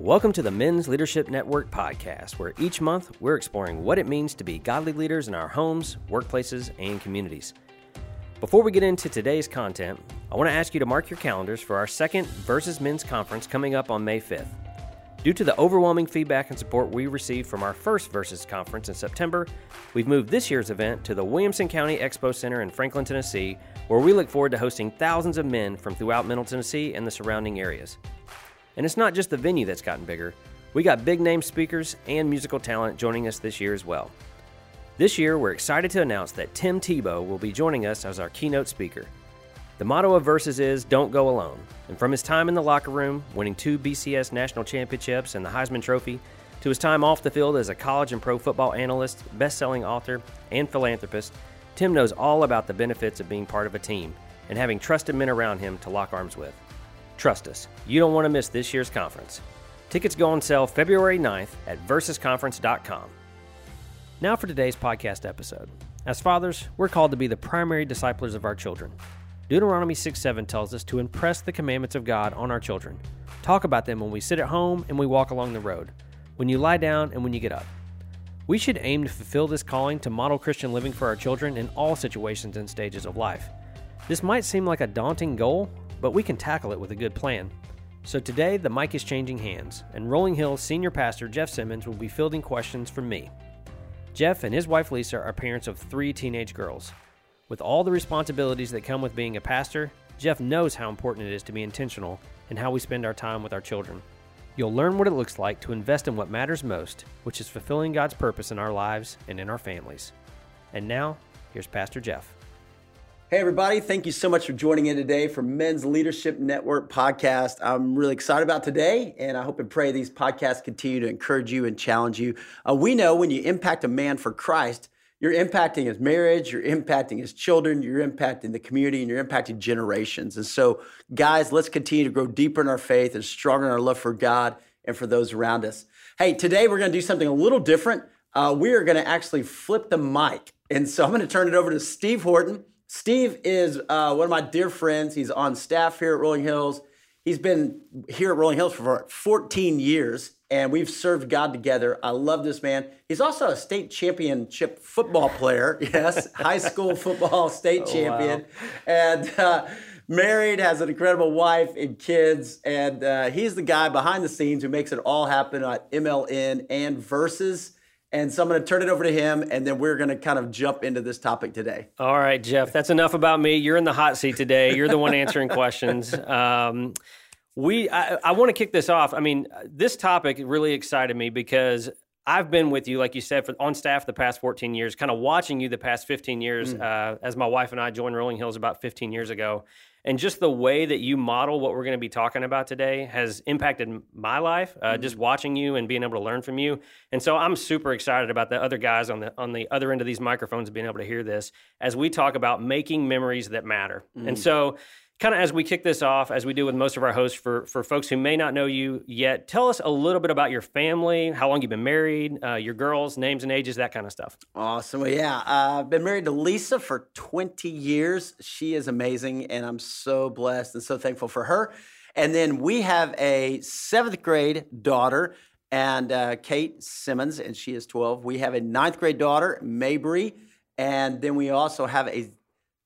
Welcome to the Men's Leadership Network podcast, where each month we're exploring what it means to be godly leaders in our homes, workplaces, and communities. Before we get into today's content, I want to ask you to mark your calendars for our second Versus Men's Conference coming up on May 5th. Due to the overwhelming feedback and support we received from our first Versus Conference in September, we've moved this year's event to the Williamson County Expo Center in Franklin, Tennessee, where we look forward to hosting thousands of men from throughout Middle Tennessee and the surrounding areas. And it's not just the venue that's gotten bigger, we got big name speakers and musical talent joining us this year as well. This year, we're excited to announce that Tim Tebow will be joining us as our keynote speaker. The motto of Versus is Don't Go Alone. And from his time in the locker room, winning two BCS national championships and the Heisman Trophy, to his time off the field as a college and pro football analyst, best selling author, and philanthropist, Tim knows all about the benefits of being part of a team and having trusted men around him to lock arms with. Trust us, you don't want to miss this year's conference. Tickets go on sale February 9th at versusconference.com. Now for today's podcast episode. As fathers, we're called to be the primary disciplers of our children. Deuteronomy 6 7 tells us to impress the commandments of God on our children. Talk about them when we sit at home and we walk along the road, when you lie down and when you get up. We should aim to fulfill this calling to model Christian living for our children in all situations and stages of life. This might seem like a daunting goal, but we can tackle it with a good plan. So today, the mic is changing hands, and Rolling Hills senior pastor Jeff Simmons will be fielding questions from me. Jeff and his wife Lisa are parents of three teenage girls. With all the responsibilities that come with being a pastor, Jeff knows how important it is to be intentional in how we spend our time with our children. You'll learn what it looks like to invest in what matters most, which is fulfilling God's purpose in our lives and in our families. And now, here's Pastor Jeff. Hey, everybody. Thank you so much for joining in today for Men's Leadership Network podcast. I'm really excited about today, and I hope and pray these podcasts continue to encourage you and challenge you. Uh, we know when you impact a man for Christ, you're impacting his marriage, you're impacting his children, you're impacting the community, and you're impacting generations. And so, guys, let's continue to grow deeper in our faith and stronger in our love for God and for those around us. Hey, today we're going to do something a little different. Uh, we are going to actually flip the mic. And so I'm going to turn it over to Steve Horton. Steve is uh, one of my dear friends. He's on staff here at Rolling Hills. He's been here at Rolling Hills for 14 years, and we've served God together. I love this man. He's also a state championship football player. Yes, high school football state oh, champion, wow. and uh, married, has an incredible wife and kids. And uh, he's the guy behind the scenes who makes it all happen at MLN and Versus. And so I'm going to turn it over to him, and then we're going to kind of jump into this topic today. All right, Jeff, that's enough about me. You're in the hot seat today. You're the one answering questions. Um, we, I, I want to kick this off. I mean, this topic really excited me because I've been with you, like you said, for, on staff the past 14 years, kind of watching you the past 15 years mm. uh, as my wife and I joined Rolling Hills about 15 years ago. And just the way that you model what we're going to be talking about today has impacted my life. Uh, mm-hmm. Just watching you and being able to learn from you, and so I'm super excited about the other guys on the on the other end of these microphones being able to hear this as we talk about making memories that matter. Mm-hmm. And so kind of as we kick this off, as we do with most of our hosts, for for folks who may not know you yet, tell us a little bit about your family, how long you've been married, uh, your girls, names and ages, that kind of stuff. Awesome. Well, yeah, uh, I've been married to Lisa for 20 years. She is amazing, and I'm so blessed and so thankful for her. And then we have a seventh grade daughter and uh, Kate Simmons, and she is 12. We have a ninth grade daughter, Mabry, and then we also have a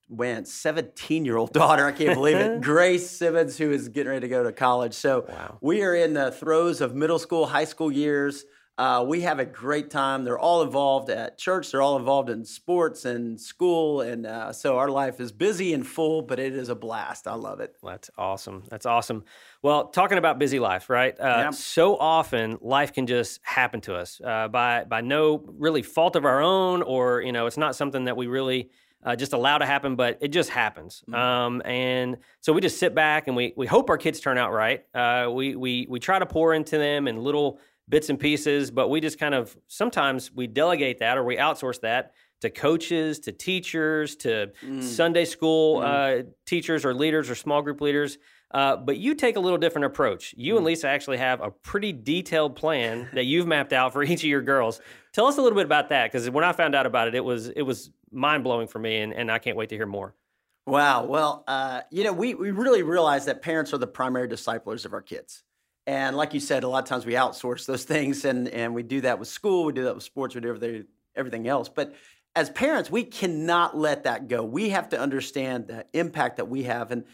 went 17 year old daughter. I can't believe it. Grace Simmons, who is getting ready to go to college. So wow. we are in the throes of middle school, high school years. Uh, we have a great time. They're all involved at church. They're all involved in sports and school, and uh, so our life is busy and full, but it is a blast. I love it. That's awesome. That's awesome. Well, talking about busy life, right? Uh, yeah. So often, life can just happen to us uh, by by no really fault of our own, or you know, it's not something that we really uh, just allow to happen, but it just happens. Mm-hmm. Um, and so we just sit back and we we hope our kids turn out right. Uh, we we we try to pour into them in little bits and pieces, but we just kind of sometimes we delegate that or we outsource that to coaches, to teachers, to mm. Sunday school mm. uh, teachers or leaders or small group leaders. Uh, but you take a little different approach. You mm. and Lisa actually have a pretty detailed plan that you've mapped out for each of your girls. Tell us a little bit about that, because when I found out about it, it was it was mind blowing for me, and, and I can't wait to hear more. Wow. Well, uh, you know, we we really realize that parents are the primary disciplers of our kids. And like you said, a lot of times we outsource those things, and and we do that with school, we do that with sports, we do everything everything else. But as parents, we cannot let that go. We have to understand the impact that we have, and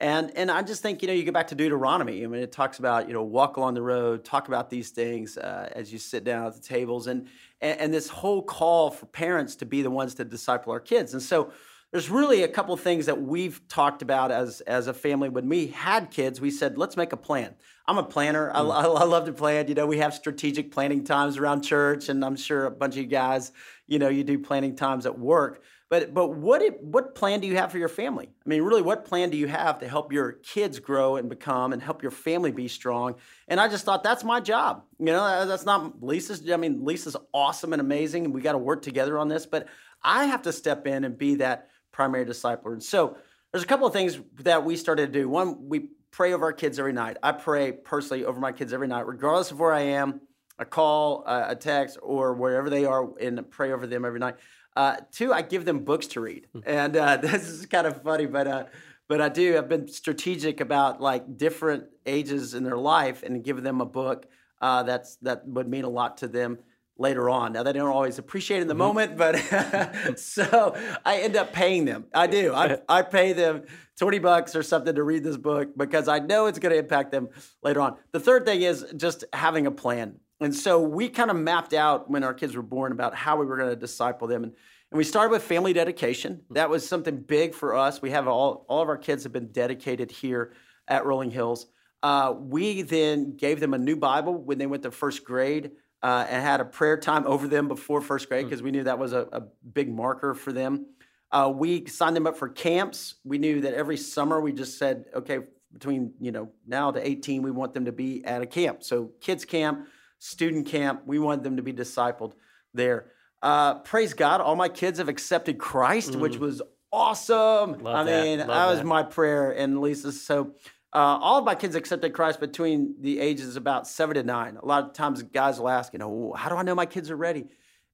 and and I just think you know you go back to Deuteronomy. I mean, it talks about you know walk along the road, talk about these things uh, as you sit down at the tables, and, and and this whole call for parents to be the ones to disciple our kids. And so there's really a couple of things that we've talked about as as a family. When we had kids, we said let's make a plan. I'm a planner. I, mm. I, I, love to plan. You know, we have strategic planning times around church, and I'm sure a bunch of you guys, you know, you do planning times at work. But but what it, what plan do you have for your family? I mean, really, what plan do you have to help your kids grow and become, and help your family be strong? And I just thought that's my job. You know, that's not Lisa's. I mean, Lisa's awesome and amazing, and we got to work together on this. But I have to step in and be that primary discipler. And so there's a couple of things that we started to do. One, we pray over our kids every night. I pray personally over my kids every night, regardless of where I am. a call, a text, or wherever they are, and pray over them every night. Uh, two, I give them books to read, hmm. and uh, this is kind of funny, but uh, but I do. I've been strategic about like different ages in their life and give them a book uh, that's that would mean a lot to them later on. Now they don't always appreciate it in the mm-hmm. moment, but so I end up paying them. I do. I, I pay them 20 bucks or something to read this book because I know it's going to impact them later on. The third thing is just having a plan. And so we kind of mapped out when our kids were born about how we were going to disciple them. And, and we started with family dedication. Mm-hmm. That was something big for us. We have all, all of our kids have been dedicated here at Rolling Hills. Uh, we then gave them a new Bible when they went to first grade uh, and had a prayer time over them before first grade because mm. we knew that was a, a big marker for them. Uh, we signed them up for camps. We knew that every summer we just said, okay, between you know now to 18, we want them to be at a camp. So kids camp, student camp, we want them to be discipled there. Uh, praise God, all my kids have accepted Christ, mm. which was awesome. Love I mean, that, that was my prayer and Lisa's. So uh, all of my kids accepted Christ between the ages about seven to nine. A lot of times, guys will ask, you know, how do I know my kids are ready?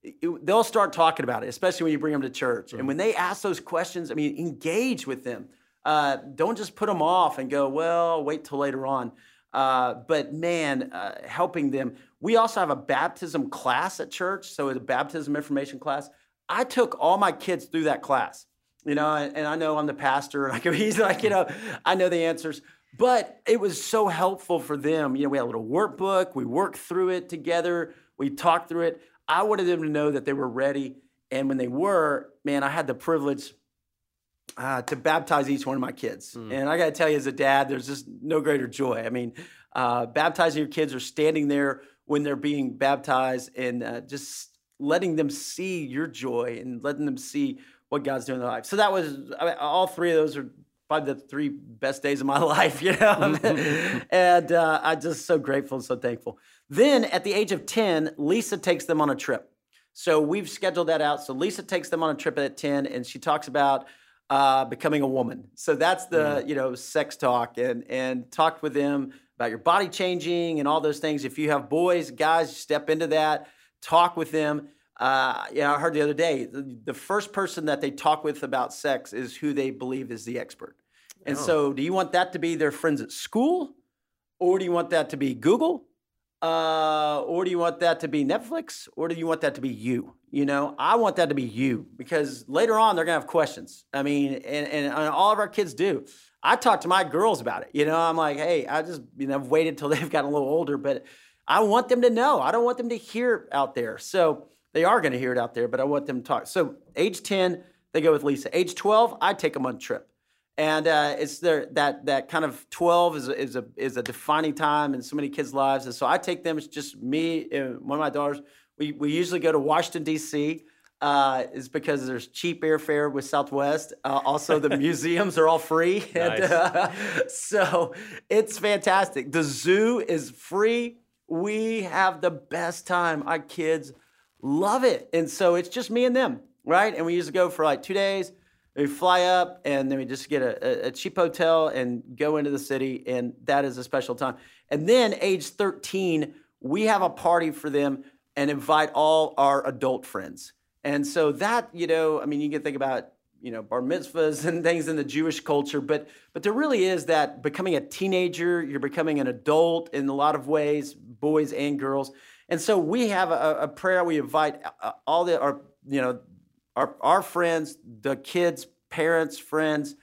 It, they'll start talking about it, especially when you bring them to church. Mm-hmm. And when they ask those questions, I mean, engage with them. Uh, don't just put them off and go, well, wait till later on. Uh, but man, uh, helping them. We also have a baptism class at church, so it's a baptism information class. I took all my kids through that class, you know, and, and I know I'm the pastor, and I he's like, you know, I know the answers. But it was so helpful for them. You know, we had a little workbook, we worked through it together, we talked through it. I wanted them to know that they were ready. And when they were, man, I had the privilege uh, to baptize each one of my kids. Mm. And I got to tell you, as a dad, there's just no greater joy. I mean, uh, baptizing your kids or standing there when they're being baptized and uh, just letting them see your joy and letting them see what God's doing in their life. So that was I mean, all three of those are probably the three best days of my life, you know? and uh, I'm just so grateful and so thankful. Then at the age of 10, Lisa takes them on a trip. So we've scheduled that out. So Lisa takes them on a trip at 10 and she talks about uh, becoming a woman. So that's the, mm. you know, sex talk and, and talked with them about your body changing and all those things. If you have boys, guys, step into that, talk with them. Uh, yeah, I heard the other day the, the, first person that they talk with about sex is who they believe is the expert. And oh. so, do you want that to be their friends at school, or do you want that to be Google, uh, or do you want that to be Netflix, or do you want that to be you? You know, I want that to be you because later on they're gonna have questions. I mean, and, and, and all of our kids do. I talk to my girls about it. You know, I'm like, hey, I just you know I've waited till they've gotten a little older, but I want them to know. I don't want them to hear out there. So they are going to hear it out there, but I want them to talk. So age 10, they go with Lisa. Age 12, I take them on a trip. And uh, it's there that that kind of 12 is a, is a is a defining time in so many kids' lives. And so I take them. It's just me and one of my daughters. We we usually go to Washington D.C. Uh, is because there's cheap airfare with Southwest. Uh, also, the museums are all free, nice. and uh, so it's fantastic. The zoo is free. We have the best time. Our kids love it. And so it's just me and them, right? And we used to go for like two days. We fly up and then we just get a, a, cheap hotel and go into the city. And that is a special time. And then age 13, we have a party for them and invite all our adult friends. And so that, you know, I mean, you can think about you know bar mitzvahs and things in the Jewish culture, but but there really is that becoming a teenager, you're becoming an adult in a lot of ways, boys and girls. And so we have a, a prayer. We invite uh, all the our you know our our friends, the kids, parents, friends,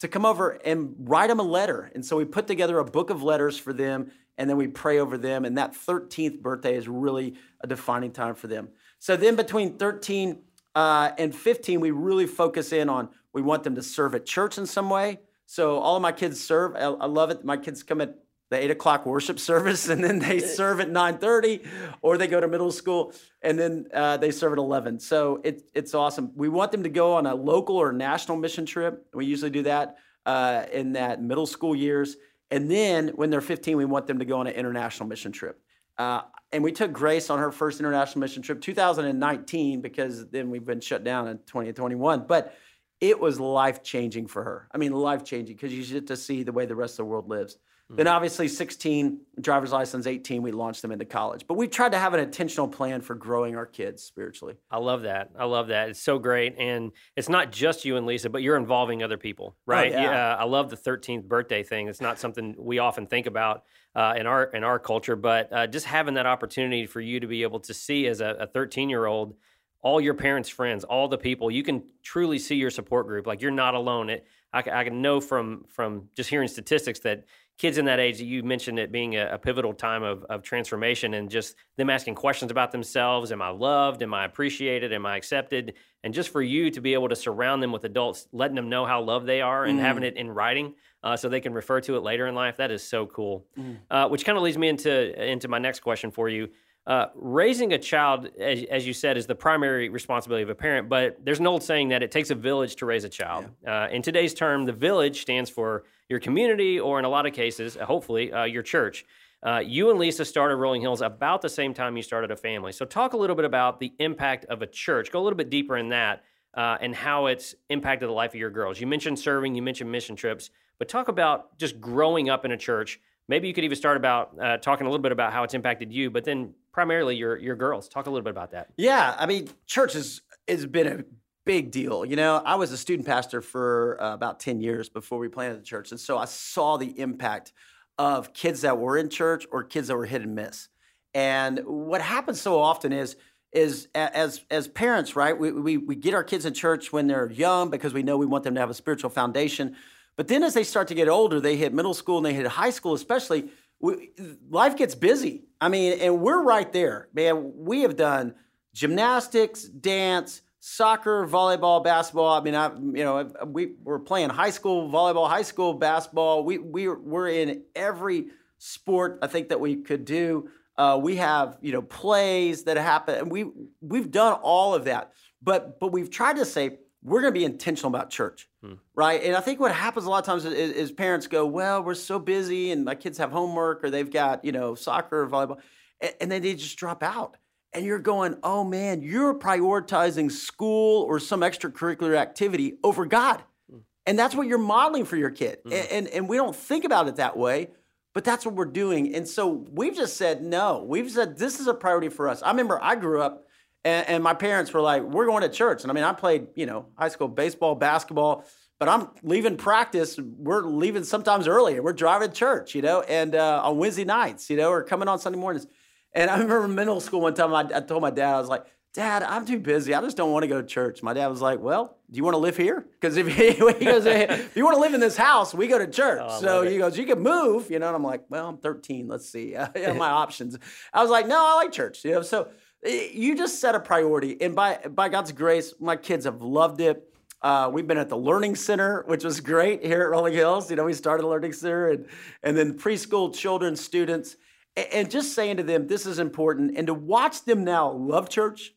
to come over and write them a letter. And so we put together a book of letters for them, and then we pray over them. And that 13th birthday is really a defining time for them. So then between 13 uh, and 15, we really focus in on we want them to serve at church in some way. So all of my kids serve. I, I love it. My kids come at the eight o'clock worship service and then they serve at 9.30 or they go to middle school and then uh, they serve at 11 so it, it's awesome we want them to go on a local or national mission trip we usually do that uh, in that middle school years and then when they're 15 we want them to go on an international mission trip uh, and we took grace on her first international mission trip 2019 because then we've been shut down in 2021 but it was life changing for her i mean life changing because you get to see the way the rest of the world lives Mm-hmm. Then obviously 16, driver's license, 18, we launched them into college. But we tried to have an intentional plan for growing our kids spiritually. I love that. I love that. It's so great. And it's not just you and Lisa, but you're involving other people, oh, right? Oh, yeah. yeah. I love the 13th birthday thing. It's not something we often think about uh, in our in our culture, but uh, just having that opportunity for you to be able to see as a 13 year old all your parents' friends, all the people, you can truly see your support group. Like you're not alone. It, I, I can know from from just hearing statistics that kids in that age you mentioned it being a, a, pivotal time of, of transformation and just them asking questions about themselves am i loved am i appreciated am i accepted and just for you to be able to surround them with adults letting them know how loved they are and mm. having it in writing uh, so they can refer to it later in life that is so cool mm. uh, which kind of leads me into into my next question for you uh, raising a child, as, as, you said, is the primary responsibility of a parent. But there's an old saying that it takes a village to raise a child. Yeah. Uh, in today's term, the village stands for your community, or in a lot of cases, uh, hopefully, uh, your church. Uh, you and Lisa started Rolling Hills about the same time you started a family. So, talk a little bit about the impact of a church. Go a little bit deeper in that uh, and how it's impacted the life of your girls. You mentioned serving, you mentioned mission trips, but talk about just growing up in a church. Maybe you could even start about uh, talking a little bit about how it's impacted you, but then primarily your your girls. Talk a little bit about that. Yeah, I mean, church has has been a big deal. You know, I was a student pastor for uh, about ten years before we planted the church, and so I saw the impact of kids that were in church or kids that were hit and miss. And what happens so often is is as as parents, right? We, we we get our kids in church when they're young because we know we want them to have a spiritual foundation. But then as they start to get older, they hit middle school and they hit high school, especially we, life gets busy. I mean, and we're right there, man. We have done gymnastics, dance, soccer, volleyball, basketball. I mean, I you know we we're playing high school volleyball, high school basketball. We we we're in every sport I think that we could do. Uh, we have you know plays that happen, and we we've done all of that. But but we've tried to say we're going to be intentional about church, hmm. right? And I think what happens a lot of times is, is, parents go, "Well, we're so busy, and my kids have homework, or they've got you know soccer or volleyball," and, and then they just drop out. And you're going, "Oh man, you're prioritizing school or some extracurricular activity over God," hmm. and that's what you're modeling for your kid. Hmm. And, and and we don't think about it that way. But that's what we're doing. And so we've just said no. We've said this is a priority for us. I remember I grew up and, and my parents were like, we're going to church. And I mean, I played, you know, high school baseball, basketball, but I'm leaving practice. We're leaving sometimes early and we're driving to church, you know, and uh, on Wednesday nights, you know, or coming on Sunday mornings. And I remember middle school one time, I, I told my dad, I was like, Dad, I'm too busy. I just don't want to go to church. My dad was like, Well, do you want to live here? Because if, he goes, if you want to live in this house, we go to church. Oh, so he goes, You can move, you know. And I'm like, Well, I'm 13. Let's see uh, my options. I was like, No, I like church, you know. So Eh, you just set a priority, and by by God's grace, my kids have loved it. Uh, we've been at the Learning Center, which was great here at Rolling Hills. You know, we started the Learning Center, and and then preschool children, students, and, just saying to them, this is important, and to watch them now love church,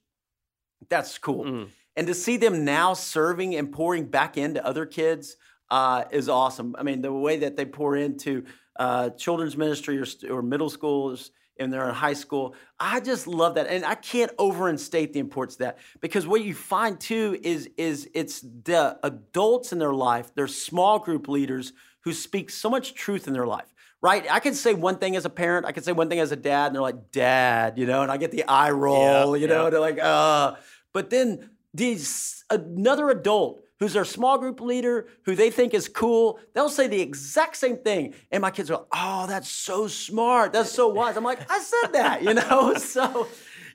that's cool. Mm. And to see them now serving and pouring back into other kids uh, is awesome. I mean, the way that they pour into uh, children's ministry or, or middle schools and they're in high school. I just love that. And I can't overinstate the importance of that because what you find too is, is it's the adults in their life, they're small group leaders who speak so much truth in their life. Right? I can say one thing as a parent, I can say one thing as a dad, and they're like, Dad, you know, and I get the eye roll, yeah, you know, yeah. they're like, uh. But then these another adult who's their small group leader, who they think is cool, they'll say the exact same thing. And my kids are like, oh, that's so smart. That's so wise. I'm like, I said that, you know? so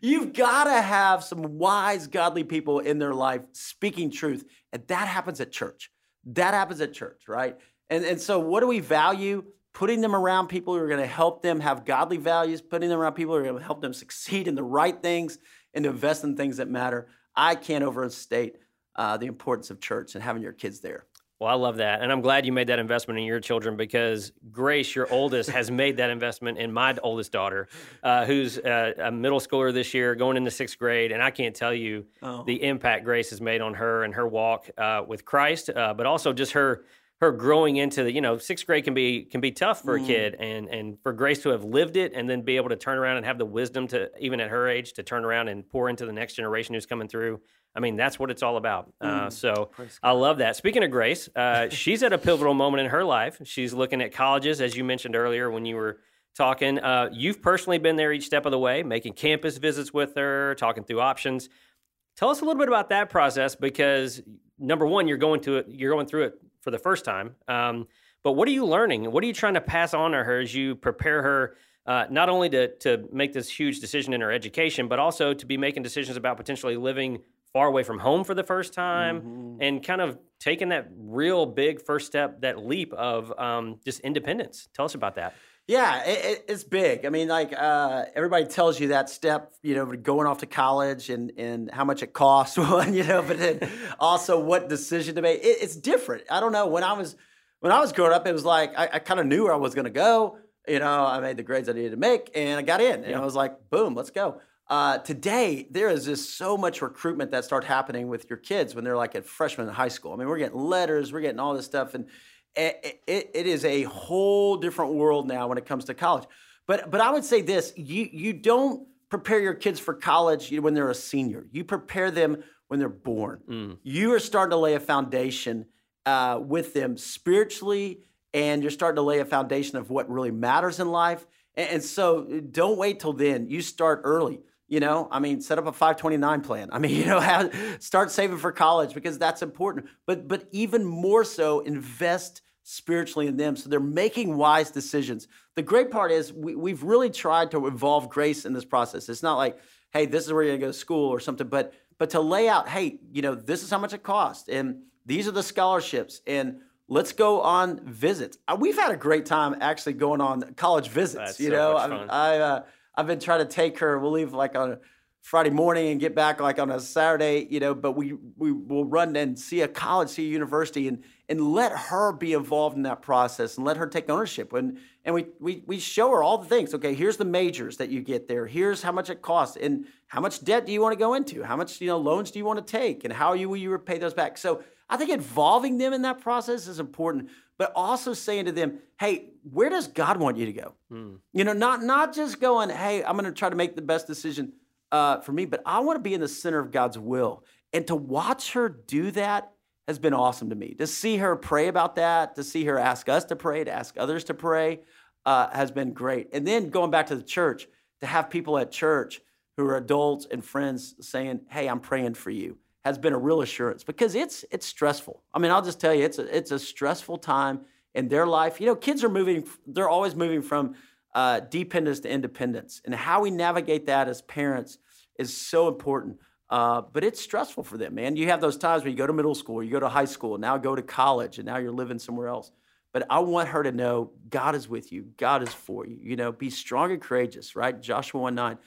you've got to have some wise, godly people in their life speaking truth. And that happens at church. That happens at church, right? And, and so, what do we value? Putting them around people who are going to help them have godly values, putting them around people who are going to help them succeed in the right things and to invest in things that matter. I can't overstate uh, the importance of church and having your kids there. Well, I love that. And I'm glad you made that investment in your children because Grace, your oldest, has made that investment in my oldest daughter, uh, who's a, a, middle schooler this year, going into sixth grade. And I can't tell you oh. the impact Grace has made on her and her walk uh, with Christ, uh, but also just her her growing into the you know sixth grade can be can be tough for mm. a kid and and for grace to have lived it and then be able to turn around and have the wisdom to even at her age to turn around and pour into the next generation who's coming through I mean, that's what it's all about. Uh, mm, uh, so I love that. Speaking of Grace, uh, she's at a pivotal moment in her life. She's looking at colleges, as you mentioned earlier when you were talking. Uh, you've personally been there each step of the way, making campus visits with her, talking through options. Tell us a little bit about that process because number one, you're going to it, you're going through it for the first time. Um, but what are you learning? What are you trying to pass on to her as you prepare her? Uh, not only to to make this huge decision in her education, but also to be making decisions about potentially living far away from home for the first time mm-hmm. and kind of taking that real big first step, that leap of um, just independence. Tell us about that. Yeah, it, it's big. I mean, like uh, everybody tells you that step, you know, going off to college and and how much it costs, you know, but then also what decision to make. It, it's different. I don't know. When I was when I was growing up, it was like I, I kind of knew where I was going to go. You know, I made the grades I needed to make, and I got in, and yeah. I was like, boom, let's go. Uh, today, there is just so much recruitment that starts happening with your kids when they're like at freshman in high school. I mean, we're getting letters, we're getting all this stuff, and it, it, it is a whole different world now when it comes to college. But but I would say this: you you don't prepare your kids for college when they're a senior. You prepare them when they're born. Mm. You are starting to lay a foundation uh, with them spiritually, and you're starting to lay a foundation of what really matters in life. And, and so, don't wait till then. You start early. You know, I mean, set up a 529 plan. I mean, you know, have, start saving for college because that's important. But but even more so, invest spiritually in them so they're making wise decisions. The great part is we, we've really tried to involve grace in this process. It's not like, hey, this is where you're gonna go to school or something, but but to lay out, hey, you know, this is how much it costs, and these are the scholarships, and let's go on visits. Uh, we've had a great time actually going on college visits. That's you so know, I, I uh, I've been trying to take her. We'll leave like on a Friday morning and get back like on a Saturday, you know. But we we will run and see a college, see a university, and and let her be involved in that process and let her take ownership. And and we we we show her all the things. Okay, here's the majors that you get there. Here's how much it costs, and how much debt do you want to go into? How much you know loans do you want to take, and how you will you repay those back? So I think involving them in that process is important but also saying to them, hey, where does God want you to go? Mm. You know, not not just going, hey, I'm going to try to make the best decision uh, for me, but I want to be in the center of God's will. And to watch her do that has been awesome to me. To see her pray about that, to see her ask us to pray, to ask others to pray, uh, has been great. And then going back to the church, to have people at church who are adults and friends saying, hey, I'm praying for you has been a real assurance because it's it's stressful. I mean, I'll just tell you, it's a, it's a stressful time in their life. You know, kids are moving; they're always moving from uh, dependence to independence, and how we navigate that as parents is so important. Uh, but it's stressful for them, man. You have those times where you go to middle school, you go to high school, now go to college, and now you're living somewhere else. But I want her to know God is with you, God is for you. You know, be strong and courageous, right? Joshua 1 9.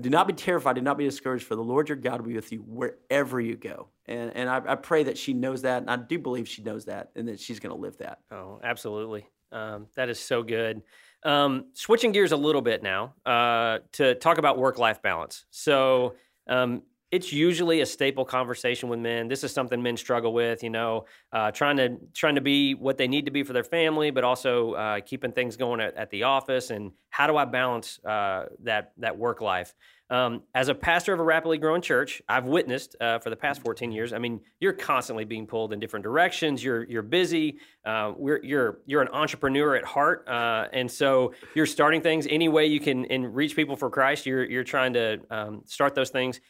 Do not be terrified. Do not be discouraged, for the Lord your God will be with you wherever you go. And, and I, I pray that she knows that. And I do believe she knows that and that she's going to live that. Oh, absolutely. Um, that is so good. Um, switching gears a little bit now uh, to talk about work life balance. So, um, it's usually a staple conversation with men. This is something men struggle with, you know, uh, trying to trying to be what they need to be for their family, but also uh, keeping things going at, at, the office. And how do I balance uh, that that work life? Um, as a pastor of a rapidly growing church, I've witnessed uh, for the past 14 years. I mean, you're constantly being pulled in different directions. You're you're busy. Uh, you're you're an entrepreneur at heart, uh, and so you're starting things any way you can and reach people for Christ. You're you're trying to um, start those things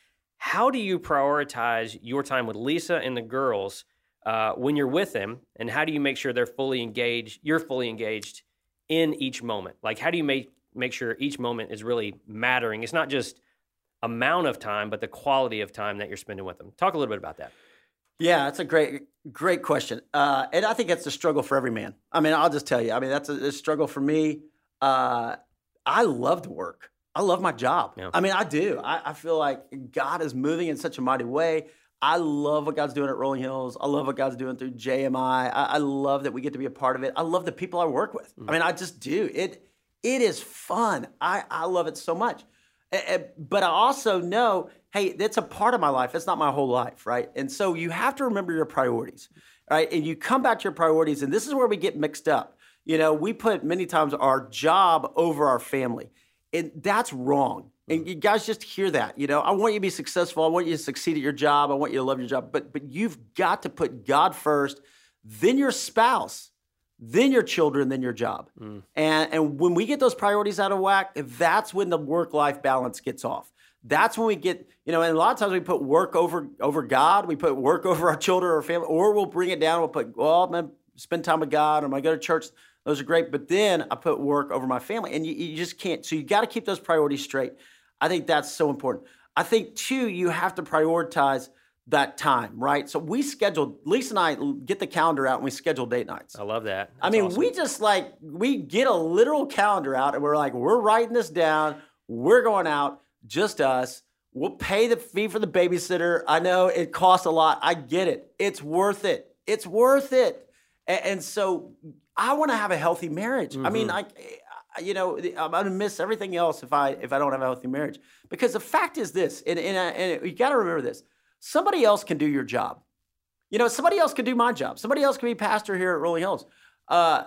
how do you prioritize your time with Lisa and the girls uh, when you're with them, and how do you make sure they're fully engaged? You're fully engaged in each moment. Like, how do you make make sure each moment is really mattering? It's not just amount of time, but the quality of time that you're spending with them. Talk a little bit about that. Yeah, that's a great, great question, uh, and I think that's a struggle for every man. I mean, I'll just tell you. I mean, that's a, a struggle for me. Uh, I loved work. I love my job. Yeah. I mean, I do. I, I, feel like God is moving in such a mighty way. I love what God's doing at Rolling Hills. I love what God's doing through JMI. I, I love that we get to be a part of it. I love the people I work with. Mm. I mean, I just do. It it is fun. I, I love it so much. But I also know, hey, that's a part of my life. It's not my whole life, right? And so you have to remember your priorities, right? And you come back to your priorities, and this is where we get mixed up. You know, we put many times our job over our family, and that's wrong. And you guys just hear that. You know, I want you to be successful. I want you to succeed at your job. I want you to love your job. But but you've got to put God first, then your spouse, then your children, then your job. Mm. And, and when we get those priorities out of whack, that's when the work life balance gets off. That's when we get, you know, and a lot of times we put work over over God, we put work over our children or family, or we'll bring it down. We'll put, well, I'm gonna spend time with God, or I'm gonna go to church. Those are great, but then I put work over my family, and you, you just can't. So you got to keep those priorities straight. I think that's so important. I think too, you have to prioritize that time, right? So we scheduled, Lisa and I get the calendar out and we schedule date nights. I love that. That's I mean, awesome. we just like, we get a literal calendar out and we're like, we're writing this down. We're going out, just us. We'll pay the fee for the babysitter. I know it costs a lot. I get it. It's worth it. It's worth it. And, and so I want to have a healthy marriage. Mm-hmm. I mean, mm-hmm. I, you know, I'm gonna miss everything else if I if I don't have a healthy marriage. Because the fact is this, and, and, and you got to remember this: somebody else can do your job. You know, somebody else can do my job. Somebody else can be pastor here at Rolling Hills. Uh,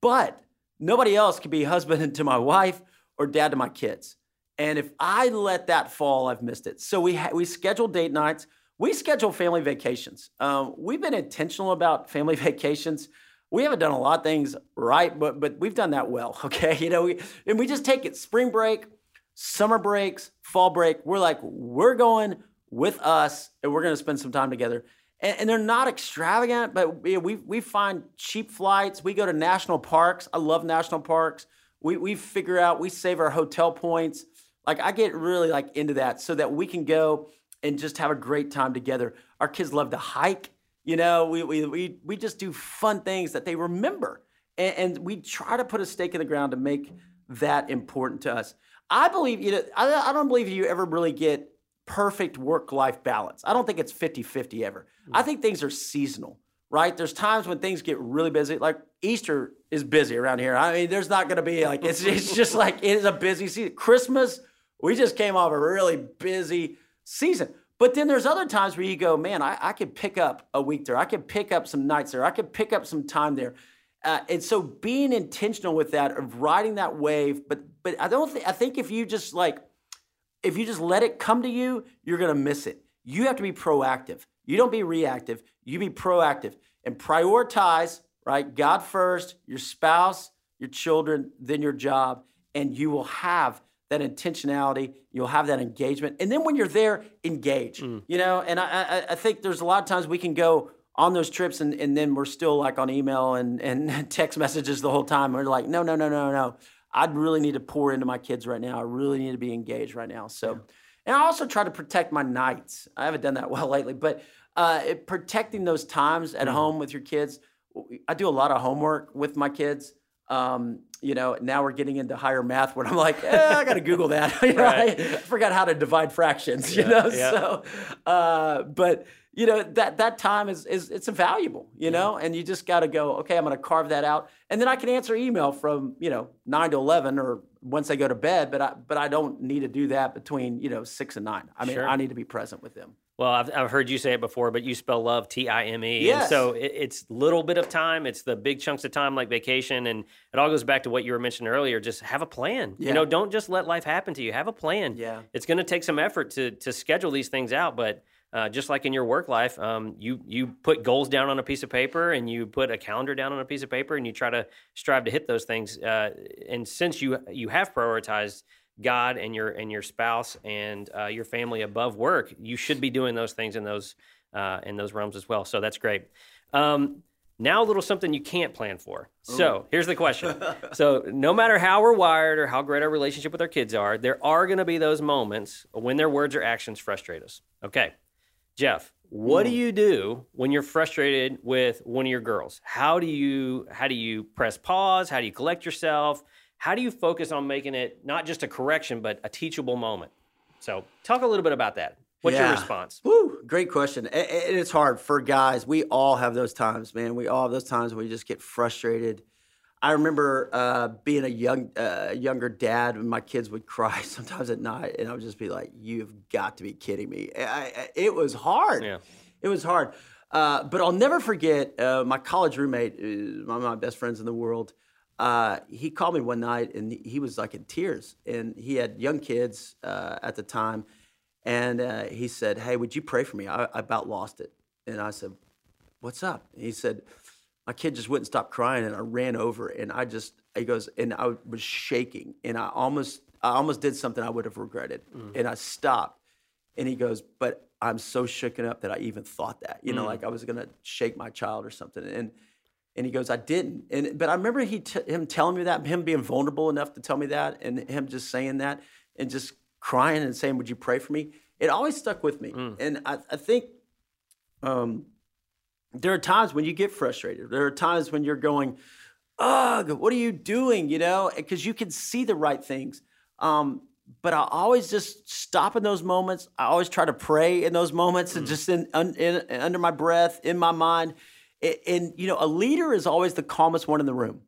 but nobody else can be husband to my wife or dad to my kids. And if I let that fall, I've missed it. So we ha- we schedule date nights. We schedule family vacations. Um, we've been intentional about family vacations. We haven't done a lot of things right, but but we've done that well. Okay, you know, we, and we just take it spring break, summer breaks, fall break. We're like we're going with us, and we're going to spend some time together. And, and they're not extravagant, but we, we, we find cheap flights. We go to national parks. I love national parks. We, we figure out, we save our hotel points. Like I get really like into that so that we can go and just have a great time together. Our kids love to hike. You know, we, we, we, we just do fun things that they remember. And, and we try to put a stake in the ground to make that important to us. I believe, you know, I, I don't believe you ever really get perfect work life balance. I don't think it's 50 50 ever. Hmm. I think things are seasonal, right? There's times when things get really busy. Like Easter is busy around here. I mean, there's not going to be like, it's, it's just like, it is a busy season. Christmas, we just came off a really busy season. But then there's other times where you go, man, I, I could pick up a week there. I could pick up some nights there. I could pick up some time there. Uh, and so being intentional with that, of riding that wave, but but I don't think I think if you just like if you just let it come to you, you're to miss it. You have to be proactive. You don't be reactive. You be proactive and prioritize, right? God first, your spouse, your children, then your job, and you will have that intentionality. You'll have that engagement. And then when you're there, engage, mm. you know? And I, I, I think there's a lot of times we can go on those trips and, and then we're still like on email and, and text messages the whole time. We're like, no, no, no, no, no. I really need to pour into my kids right now. I really need to be engaged right now. So, yeah. and I also try to protect my nights. I haven't done that well lately, but uh, it, protecting those times at mm-hmm. home with your kids. I do a lot of homework with my kids. Um, you know, now we're getting into higher math when I'm like, eh, I got to Google that. you know, right. I, forgot how to divide fractions. Yeah, you know, yeah. so, uh, but you know that that time is is it's valuable you know and you just got to go okay i'm going to carve that out and then i can answer email from you know 9 to 11 or once i go to bed but i but i don't need to do that between you know 6 and 9 i mean sure. i need to be present with them well I've, I've heard you say it before but you spell love t-i-m-e yes. and so it, it's little bit of time. It's the big chunks of time like vacation. And it all goes back to what you were mentioning earlier. Just have a plan. Yeah. you know don't just let life happen to you. Have a plan. Yeah. It's going to take some effort to to schedule these things out. But uh, just like in your work life, um, you you put goals down on a piece of paper and you put a calendar down on a piece of paper and you try to strive to hit those things. Uh, and since you you have prioritized God and your and your spouse and uh, your family above work, you should be doing those things in those uh, in those realms as well. So that's great. Um, now, a little something you can't plan for. So, here's the question. so, no matter how we're wired or how great our relationship with our kids are, there are going to be those moments when their words or actions frustrate us. Okay. Jeff, what do you do when you're frustrated with one of your girls? How do you how do you press pause? How do you collect yourself? How do you focus on making it not just a correction but a teachable moment? So, talk a little bit about that. What's your response? Woo, great question. And it's hard for guys. We all have those times, man. We all have those times where we just get frustrated. I remember uh, being a young, uh, younger dad when my kids would cry sometimes at night, and I would just be like, "You've got to be kidding me!" I, I, it was hard. Yeah. It was hard. Uh, but I'll never forget uh, my college roommate, uh, one of my best friends in the world. Uh, he called me one night and he was like in tears, and he had young kids uh, at the time. And uh, he said, Hey, would you pray for me? I, I about lost it. And I said, What's up? And he said, My kid just wouldn't stop crying. And I ran over and I just, he goes, and I was shaking. And I almost, I almost did something I would have regretted. And I stopped. And he goes, But I'm so shooken up that I even thought that, you know, like I was going to shake my child or something. And, and he goes, I didn't. And but I remember he t- him telling me that, him being vulnerable enough to tell me that, and him just saying that, and just crying and saying, "Would you pray for me?" It always stuck with me. And I, I think um, there are times when you get frustrated. There are times when you're going, "Ugh, what are you doing?" You know, because you can see the right things. Um, but I always just stop in those moments. I always try to pray in those moments, and just in, un, in under my breath, in my mind. And, you know, a leader is always the calmest one in the room,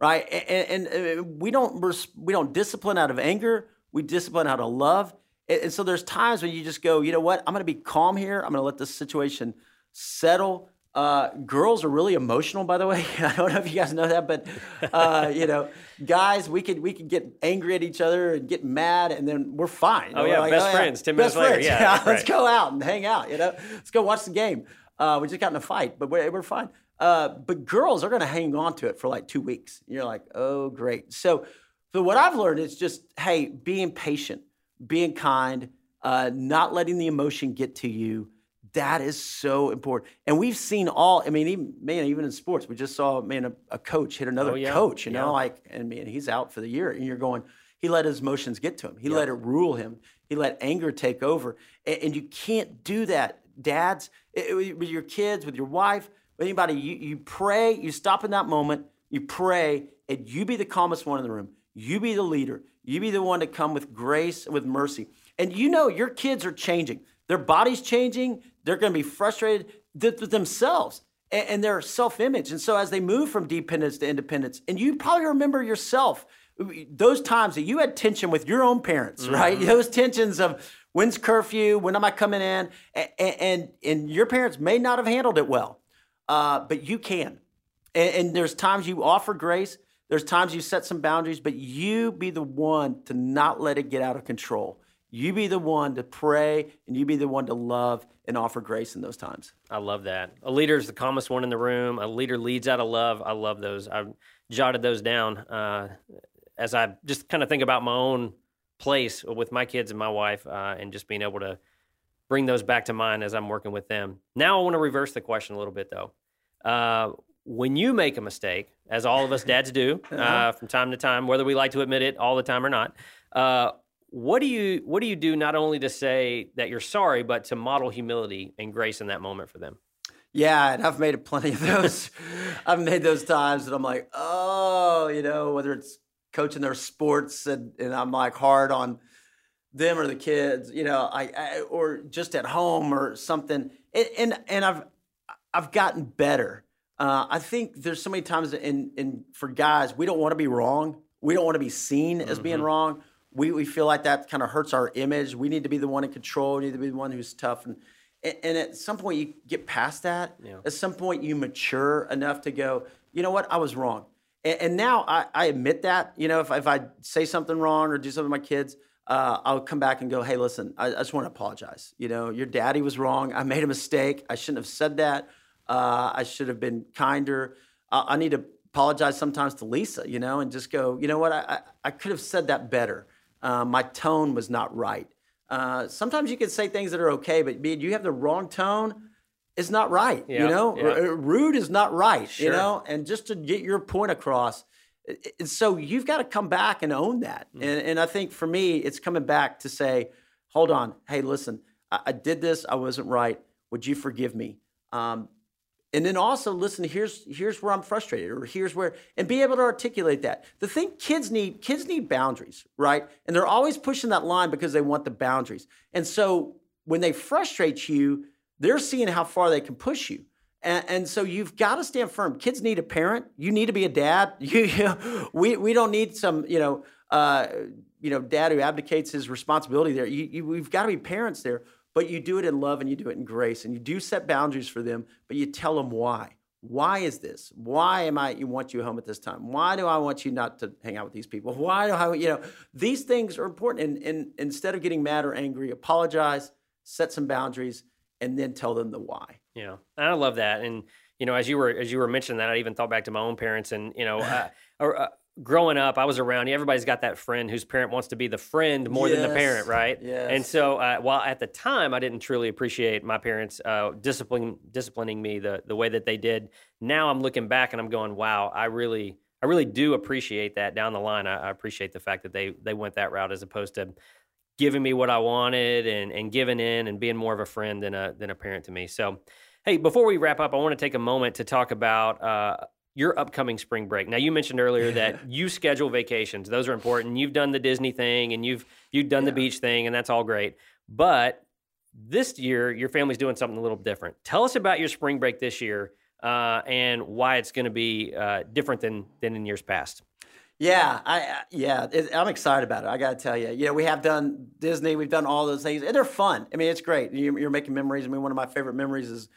right? And, and, and we don't we don't discipline out of anger. We discipline out of love. And, so there's times when you just go, you know what? I'm going to be calm here. I'm going to let this situation settle. Uh, girls are really emotional, by the way. I don't know if you guys know that, but uh, you know, guys, we could we could get angry at each other and get mad, and then we're fine. Oh, We're yeah, best friends, 10 minutes best later. friends. Yeah, let's go out and hang out. You know, let's go watch the game. Uh, we just got in a fight, but we're, we're fine. Uh, but girls are going to hang on to it for like two weeks. You're like, oh, great. So, so what I've learned is just, hey, being patient, being kind, uh, not letting the emotion get to you. That is so important. And we've seen all, I mean, even, man, even in sports, we just saw, man, a, a coach hit another Oh, yeah. coach, you know, Yeah. like, and man, he's out for the year. And you're going, he let his emotions get to him. He let it rule him. He let anger take over. And, and you can't do that, dads, with your kids, with your wife, with anybody. You, you pray, you stop in that moment, you pray, and you be the calmest one in the room. You be the leader. You be the one to come with grace, with mercy. And you know your kids are changing. Their body's changing. They're going to be frustrated th- with themselves and, and their self image. And so as they move from dependence to independence, and you probably remember yourself those times that you had tension with your own parents, right? Mm-hmm. Those tensions of when's curfew, when am I coming in, and and, and your parents may not have handled it well, uh, but you can. And, and there's times you offer grace. There's times you set some boundaries, but you be the one to not let it get out of control. You be the one to pray, and you be the one to love and offer grace in those times. I love that. A leader is the calmest one in the room. A leader leads out of love. I love those. I jotted those down uh, as I just kind of think about my own place with my kids and my wife, uh, and just being able to bring those back to mind as I'm working with them. Now I want to reverse the question a little bit, though. Uh, when you make a mistake, as all of us dads do uh, from time to time, whether we like to admit it all the time or not, uh, what do you what do you do not only to say that you're sorry, but to model humility and grace in that moment for them? Yeah, and I've made plenty of those. I've made those times that I'm like, oh, you know, whether it's coaching their sports and, and I'm like hard on them or the kids, you know, I, I or just at home or something. And and, and I've I've gotten better. Uh, I think there's so many times in in for guys, we don't want to be wrong. We don't want to be seen as being wrong. We we feel like that kind of hurts our image. We need to be the one in control. We need to be the one who's tough and and, and at some point you get past that. Yeah. At some point you mature enough to go, you know what, I was wrong. And, and now I, I admit that. You know, if, if I say something wrong or do something with my kids, uh, I'll come back and go, hey, listen, I, I just want to apologize. You know, your daddy was wrong. I made a mistake. I shouldn't have said that. Uh, I should have been kinder. Uh, I need to apologize sometimes to Lisa, you know, and just go, you know what, I, I, I could have said that better. Uh, my tone was not right. Uh, sometimes you can say things that are okay, but man, you have the wrong tone. It's not right. Yeah, you know, yeah. R- rude is not right. You know, and just to get your point across. i- So you've got to come back and own that. Mm. And, and I think for me, it's coming back to say, hold on, hey, listen, I, I did this, I wasn't right. Would you forgive me? Um, and then also listen here's here's where i'm frustrated or here's where and be able to articulate that the thing kids need kids need boundaries right and they're always pushing that line because they want the boundaries and so when they frustrate you they're seeing how far they can push you. And, and so you've got to stand firm. Kids need a parent. You need to be a dad. You, you know, we, we don't need some you know uh, you know dad who abdicates his responsibility there. You, you, we've got to be parents there but you do it in love and you do it in grace and you do set boundaries for them but you tell them why. Why is this? Why am i you want you home at this time? Why do i want you not to hang out with these people? Why do i you know these things are important. And, and instead of getting mad or angry apologize set some boundaries and then tell them the why Yeah, and I love that. And you know, as you were as you were mentioning that, I even thought back to my own parents. And you know, uh, uh, growing up, I was around. Everybody's got that friend whose parent wants to be the friend more than the parent, right? yes. And so, uh, while at the time I didn't truly appreciate my parents uh, discipline disciplining me the the way that they did, now I'm looking back and I'm going, wow, I really. I really do appreciate that down the line. I, I appreciate the fact that they they went that route as opposed to giving me what I wanted and and giving in and being more of a friend than a than a parent to me. So, hey, before we wrap up, I want to take a moment to talk about uh, your upcoming spring break. Now, you mentioned earlier that you schedule vacations; those are important. You've done the Disney thing and you've you've done the beach thing, and that's all great. But this year, your family's doing something a little different. Tell us about your spring break this year uh, and why it's going to be uh, different than than in years past. Yeah, I yeah, it, I'm excited about it. I got to tell you, you know, we have done Disney, we've done all those things, and they're fun. I mean, it's great. You, you're making memories. I mean, one of my favorite memories is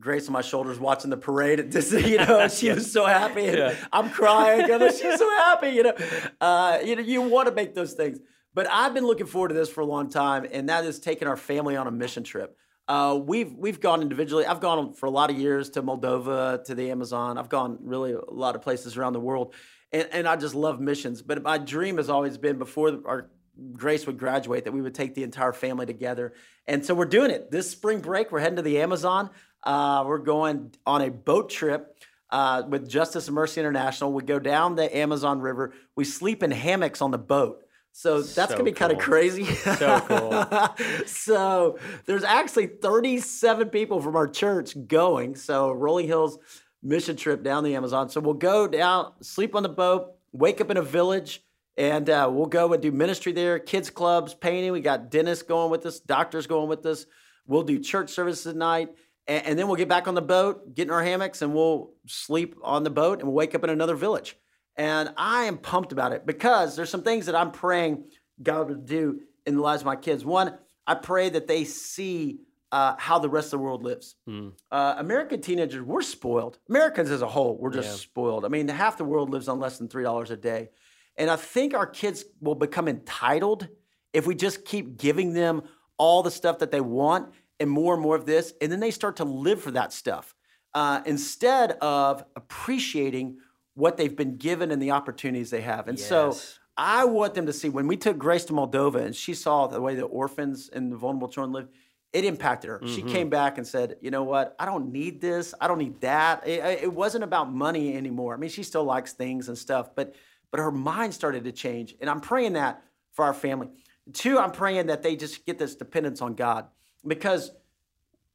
Grace on my shoulders watching the parade at Disney. You know, she was so happy, and Yeah. I'm crying. because She's so happy. You know, uh, you know, you want to make those things. But I've been looking forward to this for a long time, and that is taking our family on a mission trip. Uh, we've we've gone individually. I've gone for a lot of years to Moldova, to the Amazon. I've gone really a lot of places around the world, and, and I just love missions. But my dream has always been before our Grace would graduate that we would take the entire family together. And so we're doing it this spring break. We're heading to the Amazon. Uh, we're going on a boat trip uh, with Justice and Mercy International. We go down the Amazon River. We sleep in hammocks on the boat. So that's So gonna be kind of crazy. So cool. so there's actually 37 people from our church going. So Rolling Hills mission trip down the Amazon. So we'll go down, sleep on the boat, wake up in a village, and uh, we'll go and do ministry there, kids clubs, painting. We got dentists going with us, doctors going with us. We'll do church services at night. And, and then we'll get back on the boat, get in our hammocks, and we'll sleep on the boat and wake up in another village. And I am pumped about it because there's some things that I'm praying God would do in the lives of my kids. One, I pray that they see uh, how the rest of the world lives. Uh, American teenagers, we're spoiled. Americans as a whole, we're just Yeah. spoiled. I mean, half the world lives on less than $3 a day. And I think our kids will become entitled if we just keep giving them all the stuff that they want and more and more of this. And then they start to live for that stuff uh, instead of appreciating what they've been given and the opportunities they have. And so I want them to see when we took Grace to Moldova and she saw the way the orphans and the vulnerable children live, it impacted her. She mm-hmm. came back and said, "You know what? I don't need this. I don't need that." It, it wasn't about money anymore. I mean, she still likes things and stuff, but but her mind started to change. And I'm praying that for our family. Two, I'm praying that they just get this dependence on God because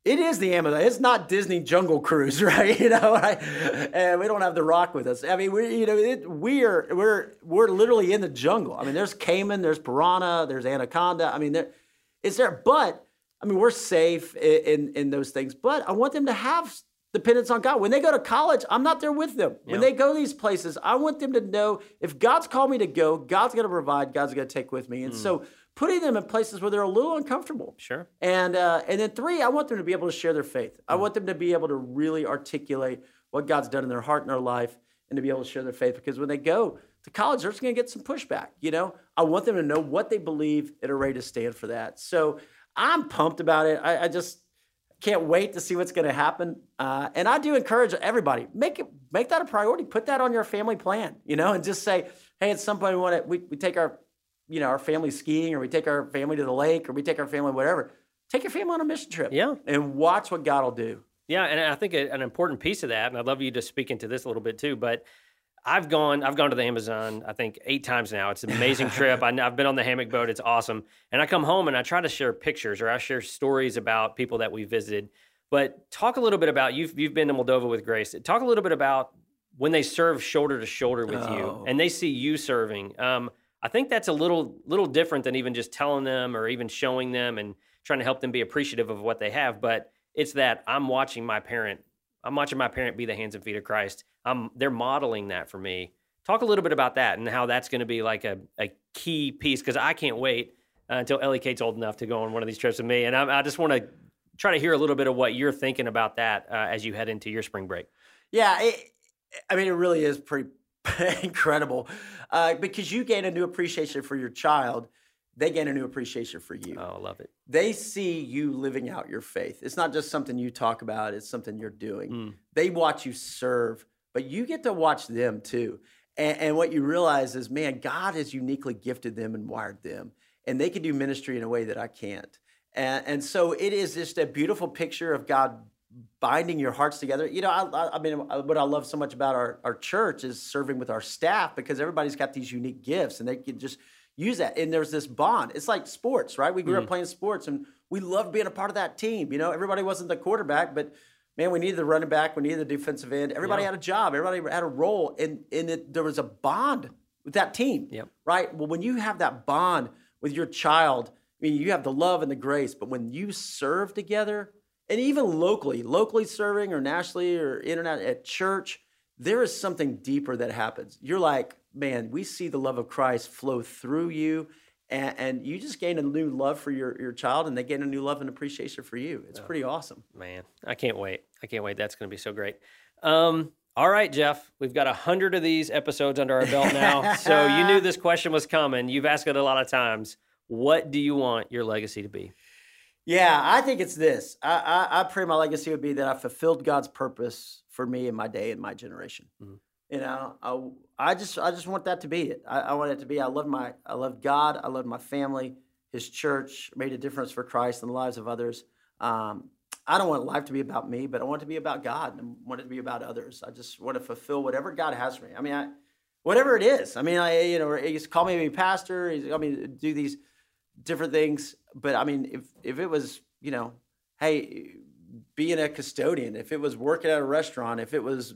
it is the Amazon. It's not Disney Jungle Cruise, right? You know, right? and we don't have the Rock with us. I mean, we, you know, it, we're we're we're literally in the jungle. I mean, there's caiman, there's piranha, there's anaconda. I mean, there, it's there. But I mean, we're safe in, in in those things. But I want them to have dependence on God. When they go to college, I'm not there with them. When Yeah. they go to these places, I want them to know if God's called me to go, God's going to provide, God's going to take with me. And so putting them in places where they're a little uncomfortable. Sure. And uh, and then three, I want them to be able to share their faith. I want them to be able to really articulate what God's done in their heart and their life, and to be able to share their faith. Because when they go to college, they're just going to get some pushback. You know, I want them to know what they believe and are ready to stand for that. So I'm pumped about it. I, I just can't wait to see what's going to happen. Uh, and I do encourage everybody make it make that a priority. Put that on your family plan. You know, and just say, hey, at some point we want to we, we take our you know, our family skiing or we take our family to the lake or we take our family whatever. Take your family on a mission trip. Yeah. And watch what God will do. Yeah, and I think an important piece of that, and I'd love you to speak into this a little bit too, but I've gone I've gone to the Amazon I think eight times now. It's an amazing trip. I, have been on the hammock boat. It's awesome. And I come home and I try to share pictures or I share stories about people that we visited. But talk a little bit about you've you've been to Moldova with Grace. Talk a little bit about when they serve shoulder to shoulder with oh. you and they see you serving. Um, I think that's a little little different than even just telling them or even showing them and trying to help them be appreciative of what they have. But it's that I'm watching my parent. I'm watching my parent be the hands and feet of Christ. I'm, they're modeling that for me. Talk a little bit about that and how that's going to be like a, a key piece because I can't wait uh, until Ellie Kate's old enough to go on one of these trips with me. And I, I just want to try to hear a little bit of what you're thinking about that uh, as you head into your spring break. Yeah, it, I mean, it really is pretty incredible uh, because you gain a new appreciation for your child. They gain a new appreciation for you. Oh, I love it. They see you living out your faith. It's not just something you talk about, it's something you're doing. Mm. They watch you serve, but you get to watch them too. And, and what you realize is, man, God has uniquely gifted them and wired them, and they can do ministry in a way that I can't. And, and so it is just a beautiful picture of God binding your hearts together. You know, I, I, mean, what I love so much about our, our church is serving with our staff because everybody's got these unique gifts and they can just use that. And there's this bond. It's like sports, right? We grew mm-hmm. up playing sports and we loved being a part of that team. You know, everybody wasn't the quarterback, but man, we needed the running back, we needed the defensive end. Everybody yeah. had a job, everybody had a role, and, and it, there was a bond with that team, yep. right? Well, when you have that bond with your child, I mean, you have the love and the grace, but when you serve together, and even locally, locally serving or nationally or internet at church, there is something deeper that happens. You're like, man, we see the love of Christ flow through you, and, and you just gain a new love for your, your child, and they gain a new love and appreciation for you. It's oh, pretty awesome. Man, I can't wait. I can't wait. That's going to be so great. Um, all right, Jeff, we've got a hundred of these episodes under our belt now. so you knew this question was coming. You've asked it a lot of times. What do you want your legacy to be? Yeah, I think it's this. I, I, I, pray my legacy would be that I fulfilled God's purpose for me in my day and my generation. Mm-hmm. You know, I, I just I just want that to be it. I, I want it to be. I love my I love God. I love my family. His church made a difference for Christ in the lives of others. Um, I don't want life to be about me, but I want it to be about God and want it to be about others. I just want to fulfill whatever God has for me. I mean, I, whatever it is. I mean, I you know, he's called me be pastor. He's called me do these different things. But I mean, if if it was, you know, hey, being a custodian, if it was working at a restaurant, if it was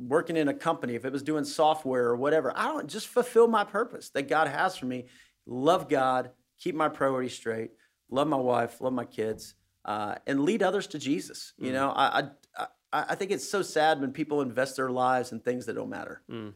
working in a company, if it was doing software or whatever, I don't just fulfill my purpose that God has for me. Love God, keep my priorities straight, love my wife, love my kids, uh, and lead others to Jesus. Mm. You know, I, I I think it's so sad when people invest their lives in things that don't matter. Mm.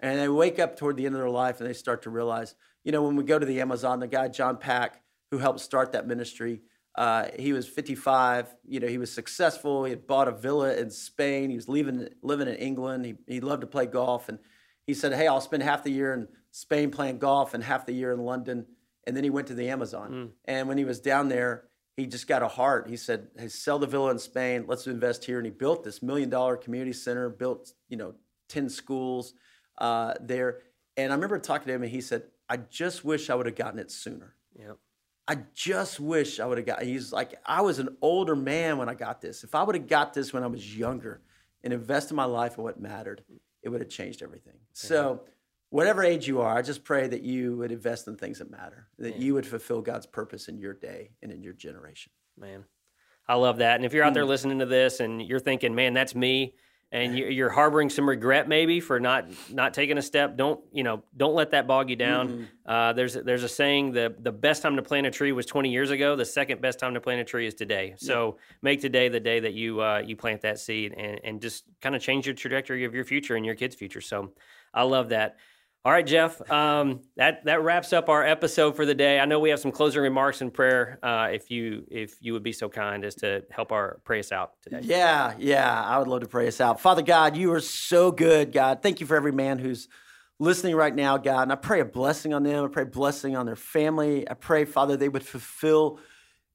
And they wake up toward the end of their life and they start to realize, you know, when we go to the Amazon, the guy, John Pack, who helped start that ministry, uh, he was 55. You know, he was successful. He had bought a villa in Spain. He was leaving, living in England. He, he loved to play golf. And he said, Hey, I'll spend half the year in Spain playing golf and half the year in London. And then he went to the Amazon. Mm. And when he was down there, he just got a heart. He said, Hey, sell the villa in Spain. Let's invest here. And he built this million dollar community center, built, you know, 10 schools uh, there. And I remember talking to him and he said, I just wish I would have gotten it sooner. Yep. I just wish I would have got. He's like, I was an older man when I got this. If I would have got this when I was younger and invested my life in what mattered, it would have changed everything. Yeah. So, whatever age you are, I just pray that you would invest in things that matter, that you would fulfill God's purpose in your day and in your generation. Man, I love that. And if you're out there mm. listening to this and you're thinking, man, that's me, and you're harboring some regret maybe for not not taking a step. Don't you know don't let that bog you down. Mm-hmm. uh, there's there's a saying the the best time to plant a tree was 20 years ago. The second best time to plant a tree is today. So yeah. make today the day that you uh, you plant that seed and, and just kind of change your trajectory of your future and your kids future. So i love that all right, Jeff. Um, that that wraps up our episode for the day. I know we have some closing remarks and prayer. Uh, if you if you would be so kind as to help our pray us out today. Yeah, yeah, I would love to pray us out. Father God, you are so good, God. Thank you for every man who's listening right now, God. And I pray a blessing on them. I pray blessing on their family. I pray, Father, they would fulfill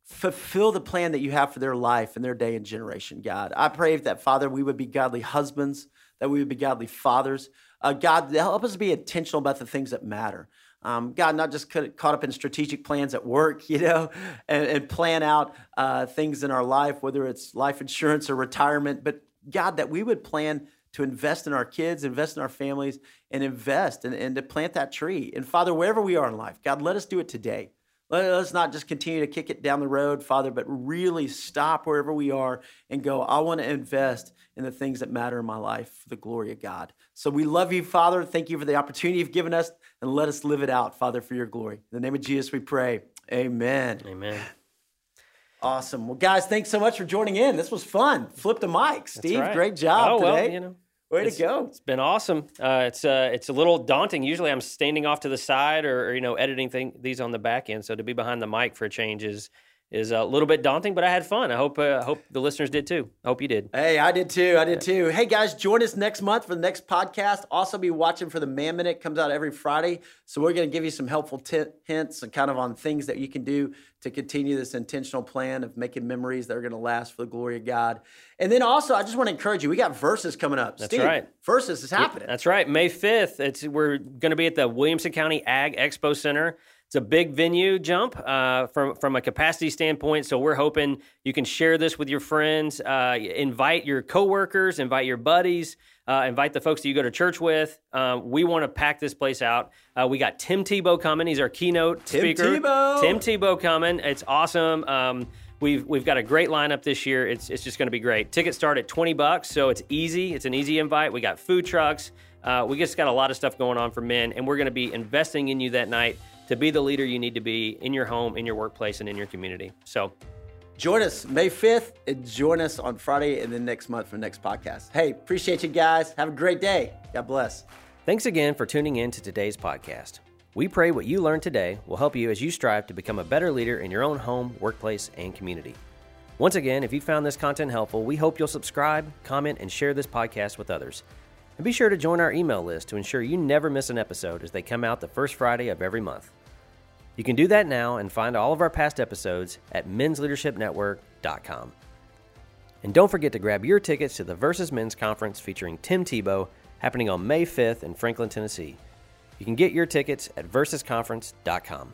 fulfill the plan that you have for their life and their day and generation, God. I pray that, Father, we would be godly husbands, that we would be godly fathers. Uh, God, help us be intentional about the things that matter. um, God, not just caught up in strategic plans at work, you know, and, and plan out uh, things in our life, whether it's life insurance or retirement, but God, that we would plan to invest in our kids, invest in our families, and invest and, and to plant that tree. And Father, wherever we are in life, God, let us do it today. Let us not just continue to kick it down the road, Father, but really stop wherever we are and go, I want to invest in the things that matter in my life for the glory of God. So we love you, Father. Thank you for the opportunity you've given us, and let us live it out, Father, for your glory. In the name of Jesus, we pray. Amen. Amen. Awesome. Well, guys, thanks so much for joining in. This was fun. Flip the mic, Steve. Right. Great job oh, today. Well, you know, Way to go! It's been awesome. Uh, it's uh, it's a little daunting. Usually, I'm standing off to the side or, or you know editing thing, these on the back end. So to be behind the mic for a change is is a little bit daunting, but I had fun. I hope uh, hope the listeners did too. I hope you did. Hey, I did too. I did too. Hey guys, join us next month for the next podcast. Also, be watching for the Man Minute. Comes out every Friday, so we're going to give you some helpful t- hints and kind of on things that you can do to continue this intentional plan of making memories that are going to last for the glory of God. And then also, I just want to encourage you. We got Versus coming up. That's Steve, right. Versus is happening. That's right. May fifth. It's we're going to be at the Williamson County Ag Expo Center. It's a big venue jump uh, from from a capacity standpoint. So we're hoping you can share this with your friends, uh, invite your coworkers, invite your buddies, uh, invite the folks that you go to church with. Uh, we want to pack this place out. Uh, we got Tim Tebow coming. He's our keynote Tim speaker. Tebow. Tim Tebow coming. It's awesome. Um, We've we've got a great lineup this year. It's it's just going to be great. Tickets start at twenty bucks, so it's easy. It's an easy invite. We got food trucks. Uh, we just got a lot of stuff going on for men, and we're going to be investing in you that night to be the leader you need to be in your home, in your workplace, and in your community. So join us May 5th and join us on Friday and then next month for the next podcast. Hey, appreciate you guys. Have a great day. God bless. Thanks again for tuning in to today's podcast. We pray what you learned today will help you as you strive to become a better leader in your own home, workplace, and community. Once again, if you found this content helpful, we hope you'll subscribe, comment, and share this podcast with others. And be sure to join our email list to ensure you never miss an episode as they come out the first Friday of every month. You can do that now and find all of our past episodes at mensleadershipnetwork.com. And don't forget to grab your tickets to the Versus Men's Conference featuring Tim Tebow happening on May 5th in Franklin, Tennessee. You can get your tickets at versusconference.com.